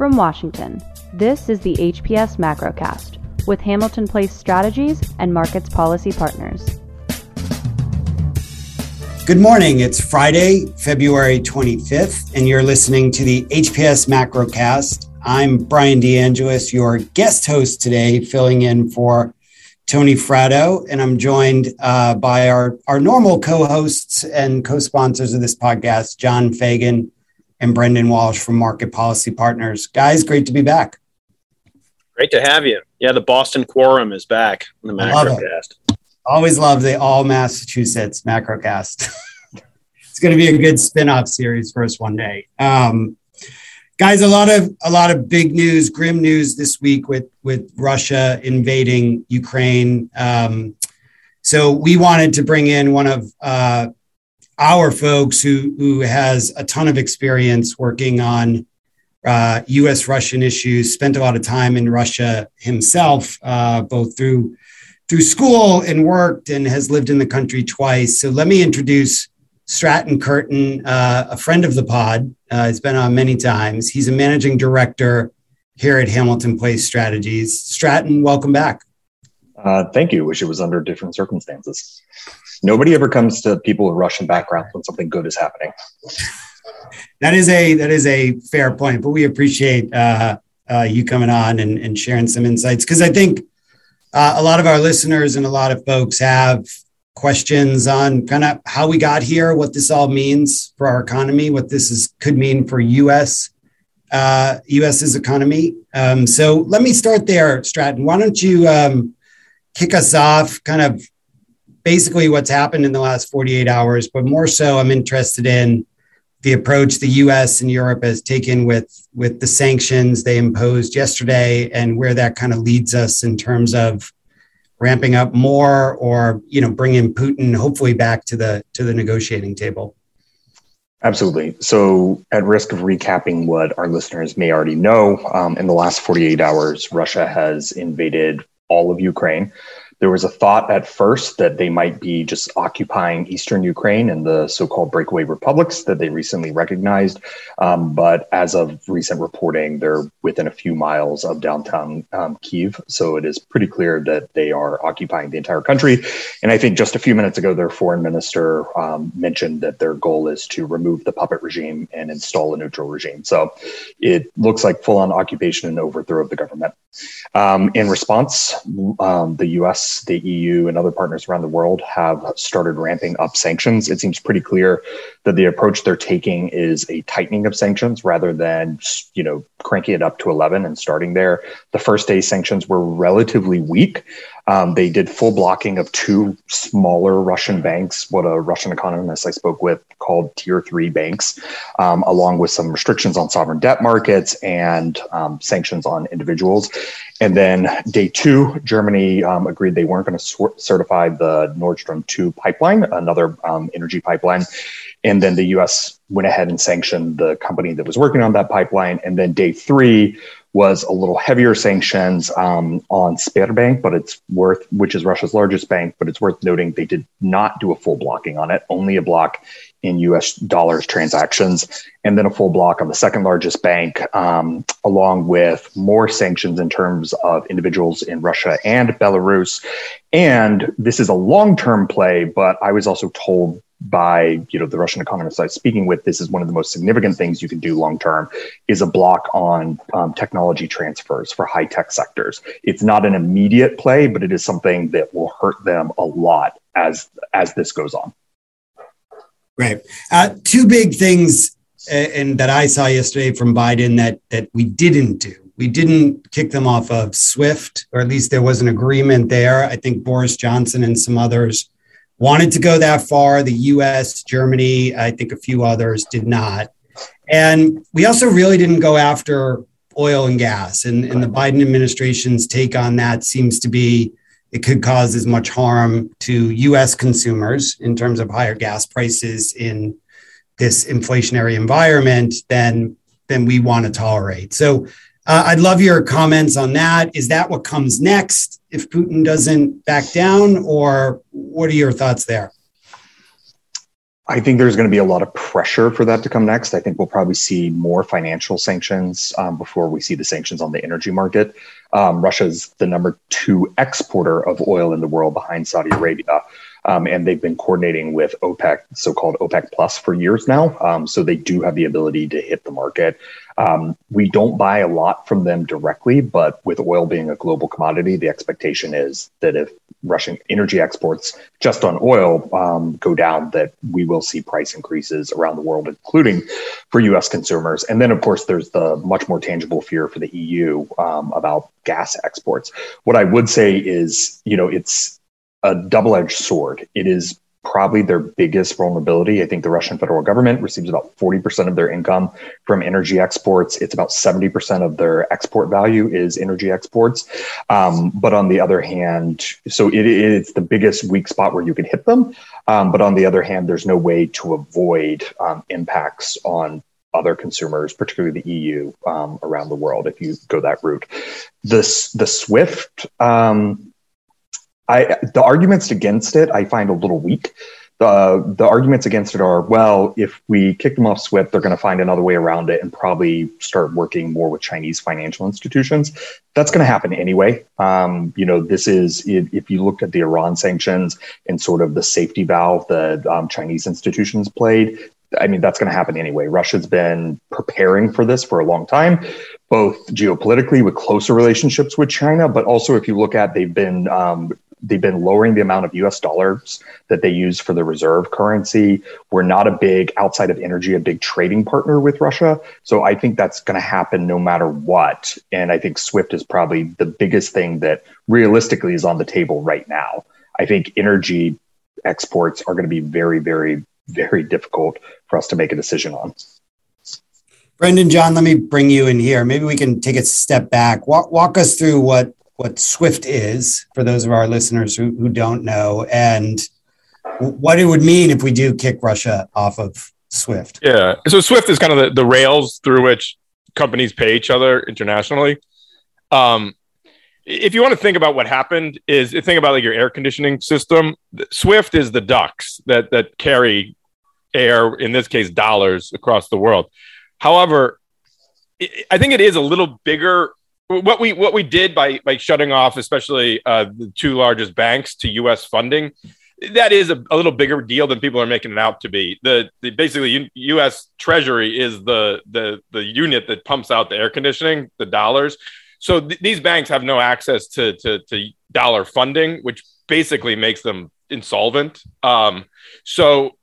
From Washington, this is the HPS Macrocast with Hamilton Place Strategies and Markets Policy Partners. Good morning. It's Friday, February 25th, and you're listening to the HPS Macrocast. I'm Brian DeAngelis, your guest host today, filling in for Tony Fratto, and I'm joined uh, by our, our normal co hosts and co sponsors of this podcast, John Fagan and Brendan Walsh from Market Policy Partners. Guys, great to be back. Great to have you. Yeah, the Boston Quorum is back in the Macrocast. Always love the All Massachusetts Macrocast. it's going to be a good spin-off series for us one day. Um, guys, a lot of a lot of big news, grim news this week with with Russia invading Ukraine. Um, so we wanted to bring in one of uh, our folks who who has a ton of experience working on uh, U.S. Russian issues. Spent a lot of time in Russia himself, uh, both through through school and worked, and has lived in the country twice. So let me introduce Stratton Curtin, uh, a friend of the pod. Uh, he's been on many times. He's a managing director here at Hamilton Place Strategies. Stratton, welcome back. Uh, thank you. Wish it was under different circumstances. Nobody ever comes to people with Russian backgrounds when something good is happening that is a that is a fair point, but we appreciate uh, uh, you coming on and, and sharing some insights because I think uh, a lot of our listeners and a lot of folks have questions on kind of how we got here, what this all means for our economy, what this is could mean for U.S. Uh, U.S.'s economy. Um, so let me start there, Stratton. Why don't you um, kick us off? Kind of basically what's happened in the last 48 hours, but more so, I'm interested in the approach the U.S. and Europe has taken with with the sanctions they imposed yesterday, and where that kind of leads us in terms of ramping up more, or you know, bringing Putin hopefully back to the to the negotiating table. Absolutely. So, at risk of recapping what our listeners may already know, um, in the last 48 hours, Russia has invaded all of Ukraine. There was a thought at first that they might be just occupying eastern Ukraine and the so called breakaway republics that they recently recognized. Um, but as of recent reporting, they're within a few miles of downtown um, Kiev. So it is pretty clear that they are occupying the entire country. And I think just a few minutes ago, their foreign minister um, mentioned that their goal is to remove the puppet regime and install a neutral regime. So it looks like full on occupation and overthrow of the government. Um, in response, um, the US, the EU, and other partners around the world have started ramping up sanctions. It seems pretty clear that the approach they're taking is a tightening of sanctions rather than, you know, cranking it up to 11 and starting there. The first day sanctions were relatively weak. Um, they did full blocking of two smaller Russian banks, what a Russian economist I spoke with called tier three banks, um, along with some restrictions on sovereign debt markets and um, sanctions on individuals. And then day two, Germany um, agreed they weren't going to certify the Nord Stream 2 pipeline, another um, energy pipeline. And then the US went ahead and sanctioned the company that was working on that pipeline. And then day three, was a little heavier sanctions um, on Sberbank, but it's worth, which is Russia's largest bank, but it's worth noting they did not do a full blocking on it, only a block in US dollars transactions, and then a full block on the second largest bank, um, along with more sanctions in terms of individuals in Russia and Belarus. And this is a long term play, but I was also told by you know the Russian economists I was speaking with, this is one of the most significant things you can do long term is a block on um, technology transfers for high tech sectors. It's not an immediate play, but it is something that will hurt them a lot as as this goes on. Right. Uh, two big things, uh, and that I saw yesterday from Biden that that we didn't do. We didn't kick them off of SWIFT, or at least there was an agreement there. I think Boris Johnson and some others wanted to go that far. The US, Germany, I think a few others did not. And we also really didn't go after oil and gas. And, and the Biden administration's take on that seems to be it could cause as much harm to US consumers in terms of higher gas prices in this inflationary environment than, than we want to tolerate. So uh, I'd love your comments on that. Is that what comes next if Putin doesn't back down, or what are your thoughts there? I think there's going to be a lot of pressure for that to come next. I think we'll probably see more financial sanctions um, before we see the sanctions on the energy market. Um, Russia's the number two exporter of oil in the world behind Saudi Arabia. Um, and they've been coordinating with OPEC, so-called OPEC Plus, for years now. Um, so they do have the ability to hit the market. Um, we don't buy a lot from them directly, but with oil being a global commodity, the expectation is that if Russian energy exports just on oil um, go down, that we will see price increases around the world, including for U.S. consumers. And then, of course, there's the much more tangible fear for the EU um, about gas exports. What I would say is, you know, it's a double edged sword. It is probably their biggest vulnerability. I think the Russian federal government receives about 40% of their income from energy exports. It's about 70% of their export value is energy exports. Um, but on the other hand, so it, it's the biggest weak spot where you can hit them. Um, but on the other hand, there's no way to avoid um, impacts on other consumers, particularly the EU um, around the world, if you go that route. This the SWIFT um, I, the arguments against it I find a little weak. The, the arguments against it are well, if we kick them off SWIFT, they're going to find another way around it and probably start working more with Chinese financial institutions. That's going to happen anyway. Um, you know, this is if, if, you look at the Iran sanctions and sort of the safety valve that um, Chinese institutions played. I mean, that's going to happen anyway. Russia's been preparing for this for a long time, both geopolitically with closer relationships with China, but also if you look at they've been um, they've been lowering the amount of US dollars that they use for the reserve currency. We're not a big, outside of energy, a big trading partner with Russia. So I think that's going to happen no matter what. And I think SWIFT is probably the biggest thing that realistically is on the table right now. I think energy exports are going to be very, very, very difficult for us to make a decision on. Brendan, John, let me bring you in here. Maybe we can take a step back. Walk, walk us through what what Swift is for those of our listeners who, who don't know, and what it would mean if we do kick Russia off of Swift. Yeah. So Swift is kind of the, the rails through which companies pay each other internationally. Um, if you want to think about what happened, is think about like your air conditioning system. Swift is the ducts that that carry air, in this case, dollars across the world. However, I think it is a little bigger what we what we did by by shutting off especially uh, the two largest banks to U.S. funding that is a, a, little bigger deal than people are making it out to be. The, the basically U, U.S. Treasury is the the the unit that pumps out the air conditioning, the dollars. So th- these banks have no access to, to, to dollar funding, which basically makes them insolvent. Um, so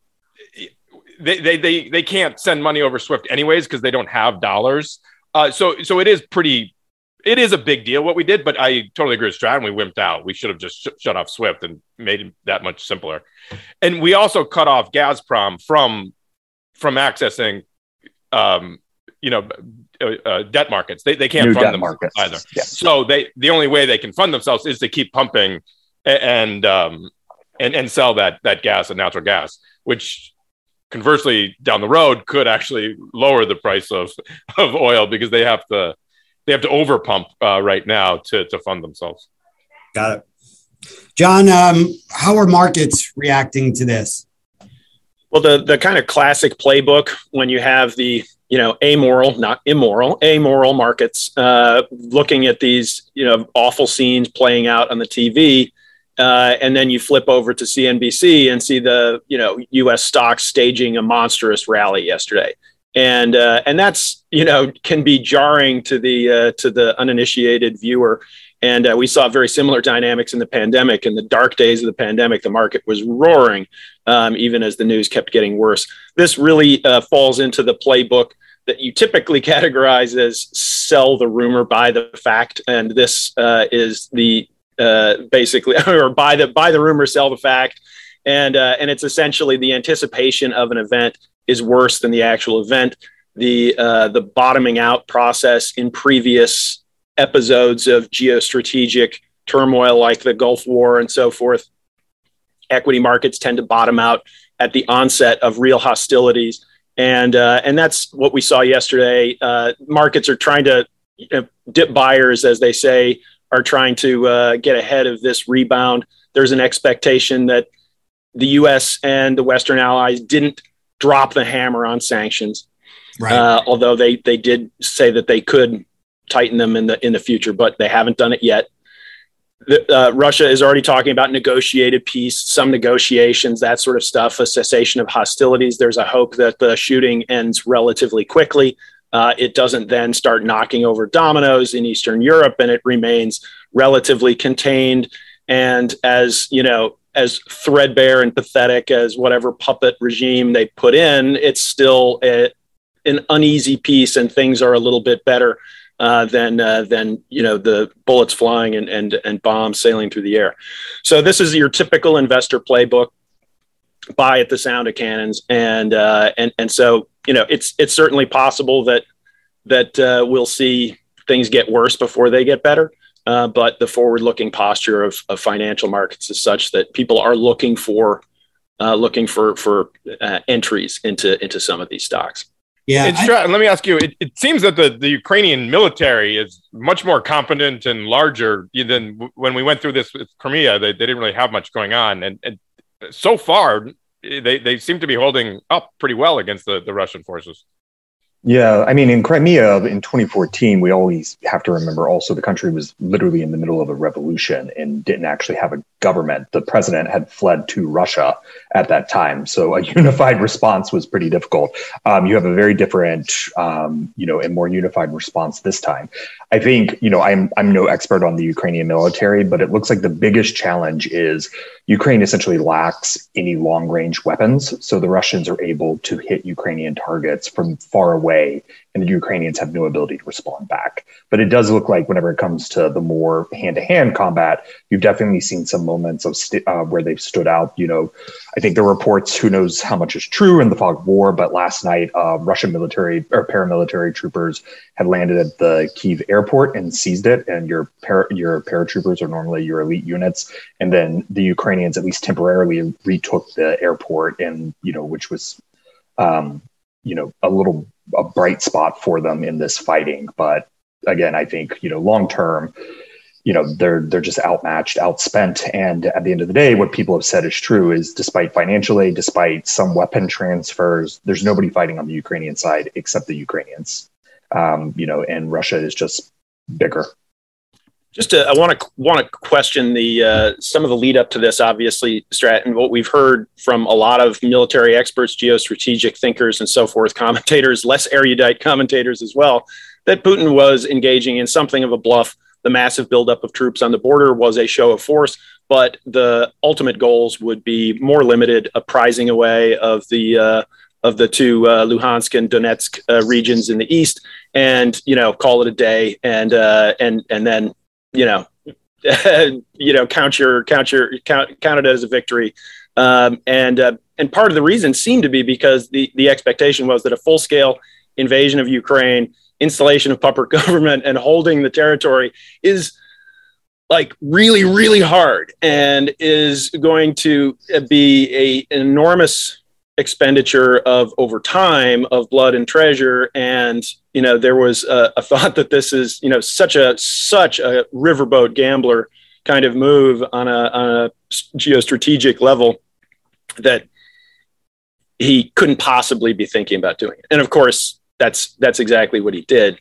they, they they they can't send money over SWIFT anyways because they don't have dollars. Uh, so so it is pretty it is a big deal what we did, but I totally agree with Stratton. We wimped out. We should have just sh- shut off Swift and made it that much simpler. And we also cut off Gazprom from from accessing, um, you know, uh, uh, debt markets. They, they can't New fund them markets. either. Yeah. So they the only way they can fund themselves is to keep pumping and um, and and sell that that gas and natural gas, which conversely down the road could actually lower the price of of oil because they have to they have to overpump uh, right now to to fund themselves. Got it, John. Um, how are markets reacting to this? Well, the the kind of classic playbook when you have the you know amoral, not immoral, amoral markets uh, looking at these you know awful scenes playing out on the TV. Uh, and then you flip over to CNBC and see the you know U.S. stocks staging a monstrous rally yesterday and uh, and that's you know can be jarring to the uh, to the uninitiated viewer. And uh, we saw very similar dynamics in the pandemic. In the dark days of the pandemic, the market was roaring, um, even as the news kept getting worse. This really uh, falls into the playbook that you typically categorize as sell the rumor, buy the fact, and this uh, is the uh, basically or buy the buy the rumor, sell the fact, and and it's essentially the anticipation of an event is worse than the actual event. The uh, the bottoming out process in previous episodes of geostrategic turmoil, like the Gulf War and so forth, equity markets tend to bottom out at the onset of real hostilities, and uh, and that's what we saw yesterday. Uh, markets are trying to you know, dip buyers, as they say, are trying to uh, get ahead of this rebound. There's an expectation that the U.S. and the Western allies didn't drop the hammer on sanctions, right. uh, although they they did say that they could tighten them in the in the future, but they haven't done it yet. The, uh, Russia is already talking about negotiated peace, some negotiations, that sort of stuff, a cessation of hostilities. There's a hope that the shooting ends relatively quickly. Uh, it doesn't then start knocking over dominoes in Eastern Europe, and it remains relatively contained. And as you know, as threadbare and pathetic as whatever puppet regime they put in, it's still a, an uneasy peace, and things are a little bit better uh, than uh, than you know the bullets flying and, and and bombs sailing through the air. So this is your typical investor playbook. Buy at the sound of cannons, and uh, and and so you know it's it's certainly possible that that uh, we'll see things get worse before they get better. Uh, but the forward-looking posture of, of financial markets is such that people are looking for uh, looking for for entries into into some of these stocks. Yeah. I, let me ask you it, it, seems that the, the Ukrainian military is much more competent and larger than when we went through this with Crimea. They, they didn't really have much going on. And, and so far, they, they seem to be holding up pretty well against the, the Russian forces. Yeah, I mean, in Crimea in 2014, we always have to remember also the country was literally in the middle of a revolution and didn't actually have a government. The president had fled to Russia at that time, so a unified response was pretty difficult. Um, you have a very different, um, you know, and more unified response this time. I think, you know, I'm I'm no expert on the Ukrainian military, but it looks like the biggest challenge is Ukraine essentially lacks any long range weapons, so the Russians are able to hit Ukrainian targets from far away and the Ukrainians have no ability to respond back. But it does look like whenever it comes to the more hand-to-hand combat, you've definitely seen some moments of st- uh, where they've stood out. You know, I think the reports, who knows how much is true in the fog of war, but last night, uh, Russian military or paramilitary troopers had landed at the Kiev airport and seized it. And your para- your paratroopers are normally your elite units, and then the Ukrainians at least temporarily retook the airport, and you know, which was. Um, you know, a little a bright spot for them in this fighting. But again, I think you know long term, you know they're they're just outmatched, outspent, and at the end of the day, what people have said is true. Is despite financial aid, despite some weapon transfers, there's nobody fighting on the Ukrainian side except the Ukrainians. Um, you know, and Russia is just bigger. Just to, I want to want to question the uh, some of the lead up to this. Obviously, Stratton, what we've heard from a lot of military experts, geostrategic thinkers, and so forth, commentators, less erudite commentators as well, that Putin was engaging in something of a bluff. The massive buildup of troops on the border was a show of force, but the ultimate goals would be more limited, a prizing away of the uh, of the two uh, Luhansk and Donetsk uh, regions in the east, and you know, call it a day, and uh, and and then you know, you know, count your count your count count it as a victory. Um, and uh, and part of the reason seemed to be because the the expectation was that a full scale invasion of Ukraine, installation of puppet government, and holding the territory is like really really hard and is going to be a enormous expenditure of over time of blood and treasure and you know there was a, a, thought that this is you know such a such a riverboat gambler kind of move on a, on a geostrategic level that he couldn't possibly be thinking about doing it. And of course that's that's exactly what he did.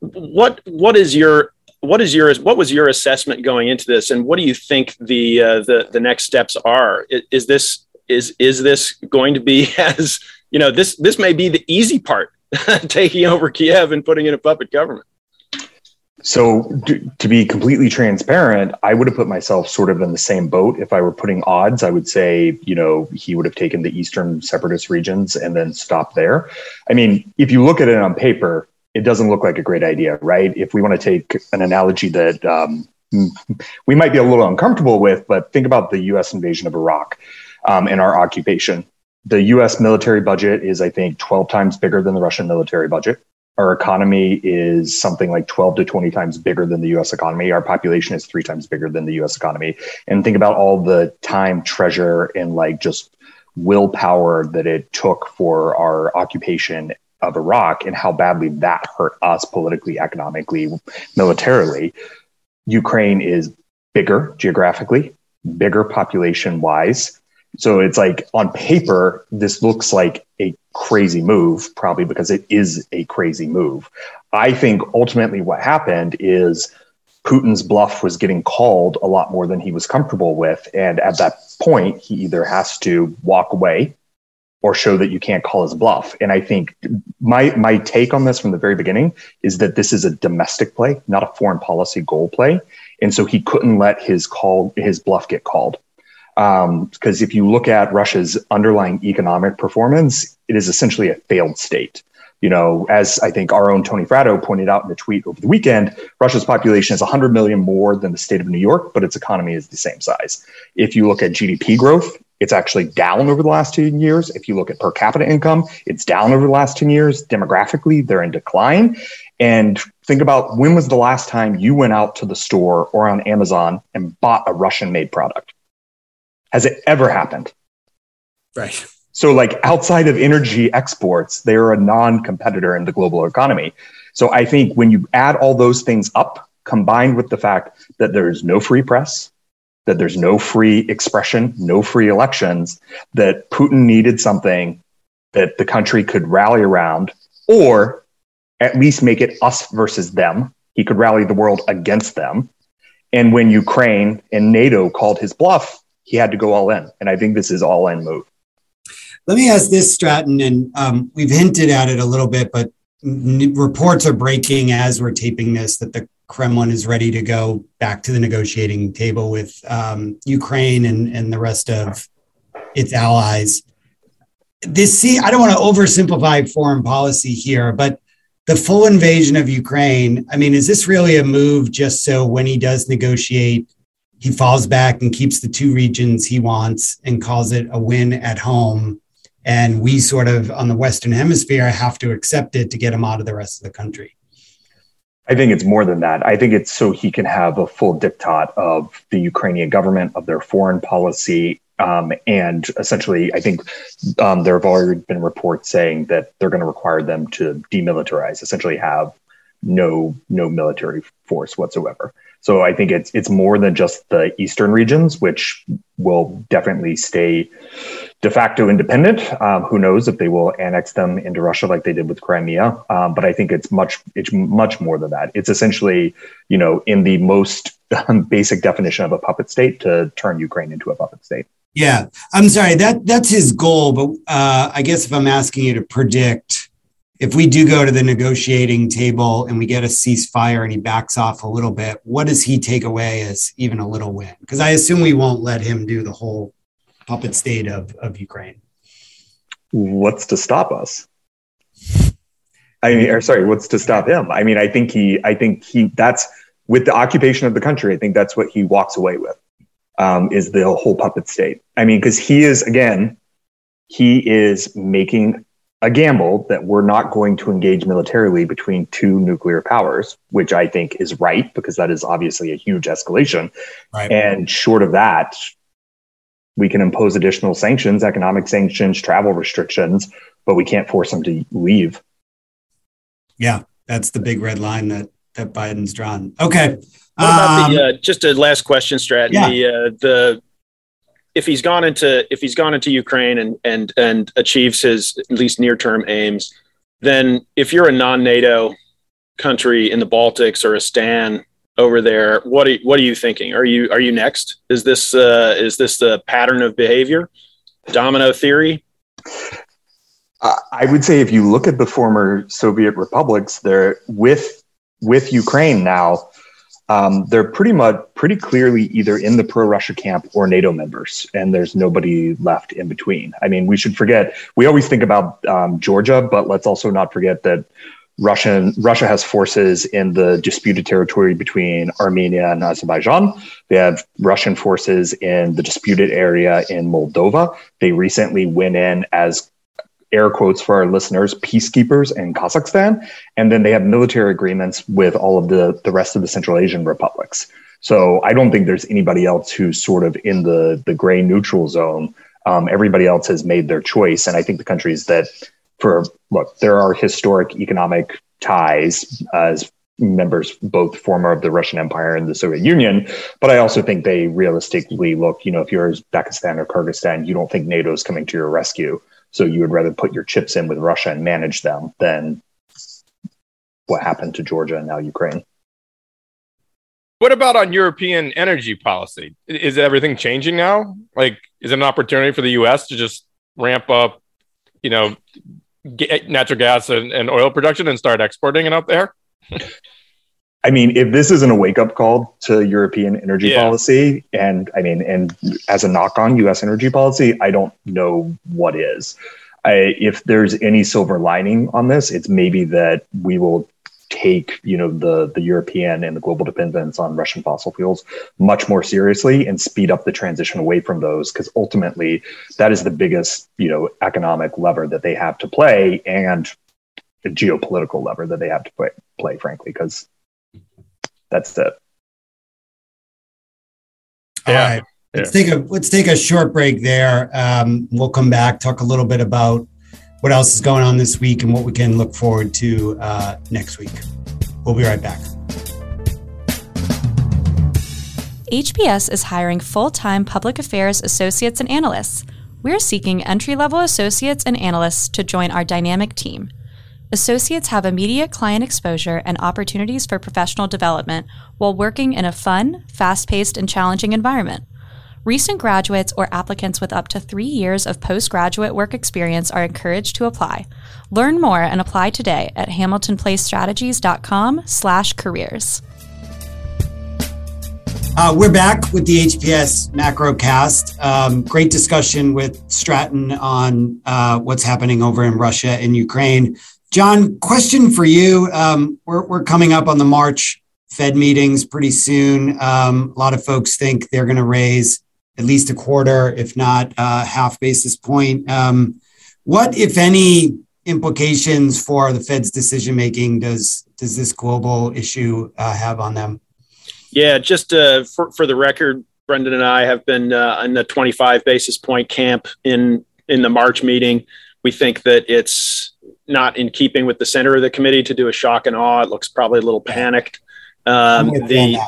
What what is your what is your what was your assessment going into this? And what do you think the uh, the the next steps are? Is, is this is is this going to be as you know this this may be the easy part taking over Kiev and putting in a puppet government. So, to be completely transparent, I would have put myself sort of in the same boat. If I were putting odds, I would say, you know, he would have taken the eastern separatist regions and then stopped there. I mean, if you look at it on paper, it doesn't look like a great idea, right? If we want to take an analogy that um, we might be a little uncomfortable with, but think about the US invasion of Iraq um, in our occupation. The US military budget is, I think, 12 times bigger than the Russian military budget. Our economy is something like 12 to 20 times bigger than the US economy. Our population is three times bigger than the US economy. And think about all the time, treasure, and like just willpower that it took for our occupation of Iraq and how badly that hurt us politically, economically, militarily. Ukraine is bigger geographically, bigger population wise, So it's like on paper, this looks like a crazy move, probably because it is a crazy move. I think ultimately what happened is Putin's bluff was getting called a lot more than he was comfortable with. And at that point, he either has to walk away or show that you can't call his bluff. And I think my my take on this from the very beginning is that this is a domestic play, not a foreign policy goal play. And so he couldn't let his call his bluff get called. Because um, if you look at Russia's underlying economic performance, it is essentially a failed state. You know, as I think our own Tony Fratto pointed out in a tweet over the weekend, Russia's population is 100 million more than the state of New York, but its economy is the same size. If you look at GDP growth, it's actually down over the last 10 years. If you look at per capita income, it's down over the last 10 years. Demographically, they're in decline. And think about when was the last time you went out to the store or on Amazon and bought a Russian made product? Has it ever happened? Right. So, like outside of energy exports, they're a non competitor in the global economy. So, I think when you add all those things up, combined with the fact that there is no free press, that there's no free expression, no free elections, that Putin needed something that the country could rally around, or at least make it us versus them. He could rally the world against them. And when Ukraine and NATO called his bluff, he had to go all in. And I think this is all in move. Let me ask this, Stratton, and um, we've hinted at it a little bit, but reports are breaking as we're taping this that the Kremlin is ready to go back to the negotiating table with um, Ukraine and, and the rest of its allies. This, see, I don't want to oversimplify foreign policy here, but the full invasion of Ukraine, I mean, is this really a move just so when he does negotiate, he falls back and keeps the two regions he wants and calls it a win at home? And we sort of on the Western Hemisphere have to accept it to get him out of the rest of the country. I think it's more than that. I think it's so he can have a full diktat of the Ukrainian government, of their foreign policy. Um, and essentially, I think um, there have already been reports saying that they're going to require them to demilitarize, essentially have no no military force whatsoever. So I think it's it's more than just the eastern regions, which will definitely stay de facto independent. Um, who knows if they will annex them into Russia like they did with Crimea? Um, but I think it's much it's much more than that. It's essentially you know in the most basic definition of a puppet state to turn Ukraine into a puppet state. Yeah, I'm sorry that that's his goal, but uh, I guess if I'm asking you to predict if we do go to the negotiating table and we get a ceasefire and he backs off a little bit, what does he take away as even a little win? Because I assume we won't let him do the whole puppet state of, of Ukraine. What's to stop us? I mean, or sorry, what's to stop him? I mean, I think he, I think he, that's with the occupation of the country. I think that's what he walks away with um, is the whole puppet state. I mean, because he is again, he is making a gamble that we're not going to engage militarily between two nuclear powers, which I think is right because that is obviously a huge escalation. Right. And short of that, we can impose additional sanctions, economic sanctions, travel restrictions, but we can't force them to leave. Yeah, that's the big red line that that Biden's drawn. Okay. What about um, the uh, just a last question, Strat? Yeah. The uh, the if he's gone into if he's gone into Ukraine and and and achieves his at least near term aims, then if you're a non NATO country in the Baltics or a Stan over there, what are what are you thinking? Are you are you next? Is this uh, is this the pattern of behavior, domino theory? I would say if you look at the former Soviet republics, they're with with Ukraine now um, they're pretty much pretty clearly either in the pro-Russia camp or NATO members, and there's nobody left in between. I mean, we should forget. We always think about um, Georgia, but let's also not forget that Russian Russia has forces in the disputed territory between Armenia and Azerbaijan. They have Russian forces in the disputed area in Moldova. They recently went in as air quotes for our listeners, peacekeepers in Kazakhstan. And then they have military agreements with all of the, the rest of the Central Asian republics. So I don't think there's anybody else who's sort of in the, the gray neutral zone. Um, everybody else has made their choice. And I think the countries that, for look, there are historic economic ties, as members, both former of the Russian Empire and the Soviet Union. But I also think they realistically look, you know, if you're Uzbekistan or Kyrgyzstan, you don't think NATO is coming to your rescue. So you would rather put your chips in with Russia and manage them than what happened to Georgia and now Ukraine. What about on European energy policy? Is everything changing now? Like, is it an opportunity for the U.S. to just ramp up, you know, natural gas and, and oil production and start exporting it out there? I mean, if this isn't a wake up call to European energy yeah. policy, and I mean, and as a knock on US energy policy, I don't know what is. I, if there's any silver lining on this, it's maybe that we will take you know the the European and the global dependence on Russian fossil fuels much more seriously and speed up the transition away from those because ultimately that is the biggest you know economic lever that they have to play and a geopolitical lever that they have to play, play frankly because that's it. Yeah. All right. Let's take a let's take a short break there. Um, we'll come back talk a little bit about what else is going on this week and what we can look forward to uh, next week. We'll be right back. HPS is hiring full time public affairs associates and analysts. We're seeking entry level associates and analysts to join our dynamic team. Associates have immediate client exposure and opportunities for professional development while working in a fun, fast paced, and challenging environment. Recent graduates or applicants with up to three years of postgraduate work experience are encouraged to apply. Learn more and apply today at hamiltonplacestrategies.com slash careers. Uh, we're back with the HPS Macrocast. Um, great discussion with Stratton on uh, what's happening over in Russia and Ukraine. John, question for you. Um, we're, we're coming up on the March Fed meetings pretty soon. Um, a lot of folks think they're going to raise at least a quarter, if not uh, half basis point. Um, what, if any, implications for the Fed's decision making does does this global issue uh, have on them? Yeah, just uh, for for the record, Brendan and I have been uh, in the 25 basis point camp in in the March meeting. We think that it's not in keeping with the center of the committee to do a shock and awe. It looks probably a little panicked. Um, the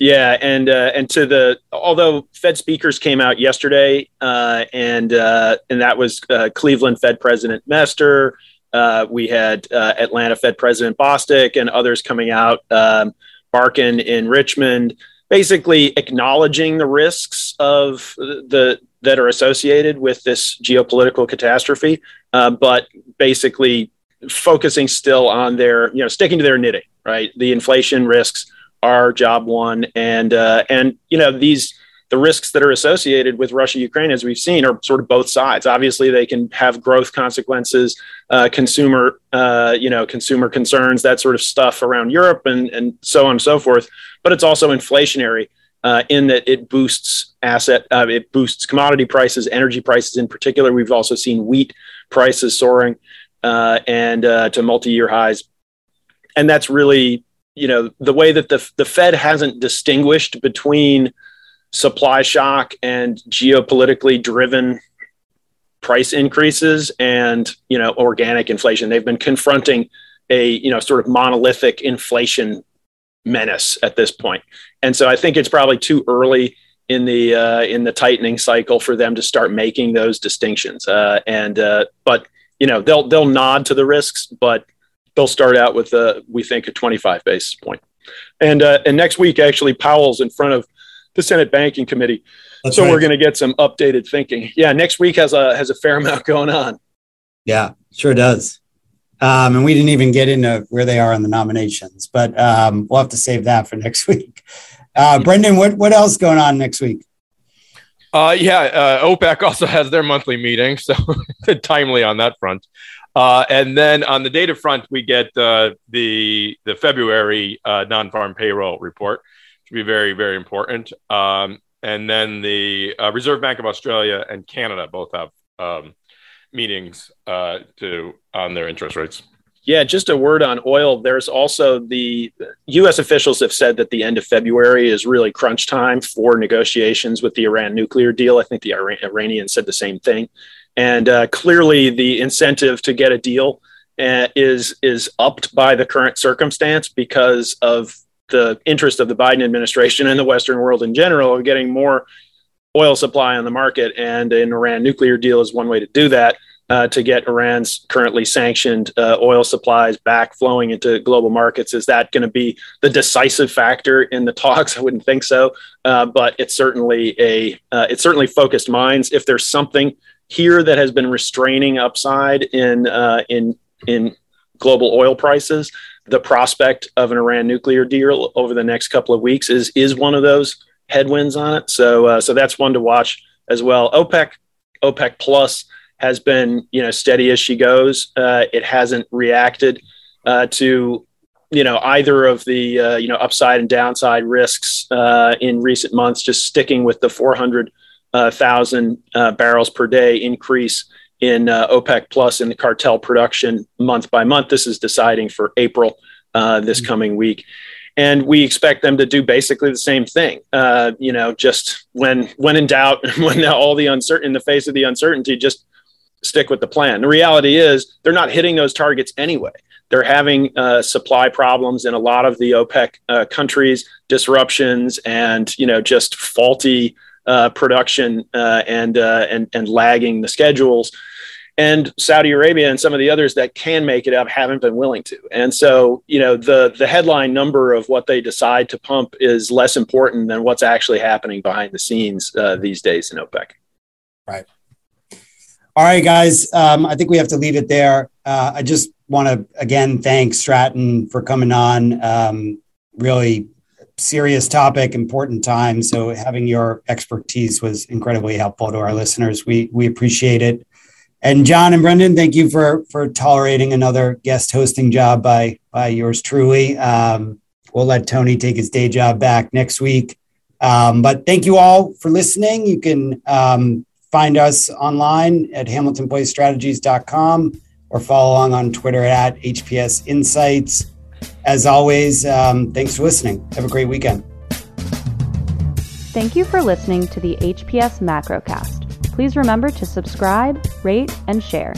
yeah, and uh, and to the although Fed speakers came out yesterday, uh, and uh, and that was uh, Cleveland Fed President Mester. Uh, we had uh, Atlanta Fed President Bostic and others coming out. Um, Barkin in Richmond, basically acknowledging the risks of the that are associated with this geopolitical catastrophe, but basically focusing still on their you know sticking to their knitting. Right, the inflation risks are job one, and uh, and you know these the risks that are associated with Russia Ukraine, as we've seen, are sort of both sides. Obviously, they can have growth consequences, uh, consumer uh, you know consumer concerns, that sort of stuff around Europe, and and so on and so forth. But it's also inflationary. Uh, in that it boosts asset, uh, it boosts commodity prices, energy prices in particular. We've also seen wheat prices soaring uh, and uh, to multi-year highs, and that's really you know the way that the the Fed hasn't distinguished between supply shock and geopolitically driven price increases and you know organic inflation they've been confronting a you know sort of monolithic inflation menace at this point and so i think it's probably too early in the uh, in the tightening cycle for them to start making those distinctions uh, and uh, but you know they'll they'll nod to the risks but they'll start out with a, we think a 25 basis point. And uh, and next week actually Powell's in front of the Senate Banking Committee. That's so right. we're going to get some updated thinking. Yeah, next week has a has a fair amount going on. Yeah, sure does. Um, and we didn't even get into where they are on the nominations, but um, we'll have to save that for next week. Uh, Brendan, what what else going on next week? Uh, yeah, uh, OPEC also has their monthly meeting, so timely on that front. Uh, and then on the data front, we get uh, the the February uh, non-farm payroll report, which will be very very important. Um, and then the uh, Reserve Bank of Australia and Canada both have um, meetings uh, to on their interest rates. Yeah, just a word on oil. There's also the U.S. officials have said that the end of February is really crunch time for negotiations with the Iran nuclear deal. I think the Iran- Iranians said the same thing. And uh, clearly, the incentive to get a deal uh, is is upped by the current circumstance because of the interest of the Biden administration and the Western world in general of getting more oil supply on the market. And an Iran nuclear deal is one way to do that. Uh, to get Iran's currently sanctioned uh, oil supplies back flowing into global markets. Is that going to be the decisive factor in the talks? I wouldn't think so, uh, but it's certainly a uh, it's certainly focused minds. If there's something here that has been restraining upside in uh, in in global oil prices, the prospect of an Iran nuclear deal over the next couple of weeks is is one of those headwinds on it. So uh, so that's one to watch as well. OPEC OPEC Plus has been you know steady as she goes. Uh, it hasn't reacted uh, to you know either of the uh, you know upside and downside risks uh, in recent months. Just sticking with the 400,000 uh, barrels per day increase in OPEC Plus in the cartel production month by month. This is deciding for April this mm-hmm. coming week and we expect them to do basically the same thing. Uh, you know, just when when in doubt, when all the uncertain in the face of the uncertainty, just stick with the plan. The reality is they're not hitting those targets anyway. They're having uh, supply problems in a lot of the OPEC uh, countries, disruptions, and you know just faulty uh, production uh, and uh, and and lagging the schedules. And Saudi Arabia and some of the others that can make it up haven't been willing to. And so, you know, the the headline number of what they decide to pump is less important than what's actually happening behind the scenes uh, these days in OPEC. Right. All right, guys. Um, I think we have to leave it there. Uh, I just want to again thank Stratton for coming on. Um, really serious topic, important time. So having your expertise was incredibly helpful to our listeners. We we appreciate it. And John and Brendan, thank you for for tolerating another guest hosting job by by yours truly. Um, we'll let Tony take his day job back next week. Um, but thank you all for listening. You can um, find us online at hamiltonplacestrategies.com or follow along on Twitter at HPS Insights. As always, um, thanks for listening. Have a great weekend. Thank you for listening to the HPS Macrocast. Please remember to subscribe, rate, and share.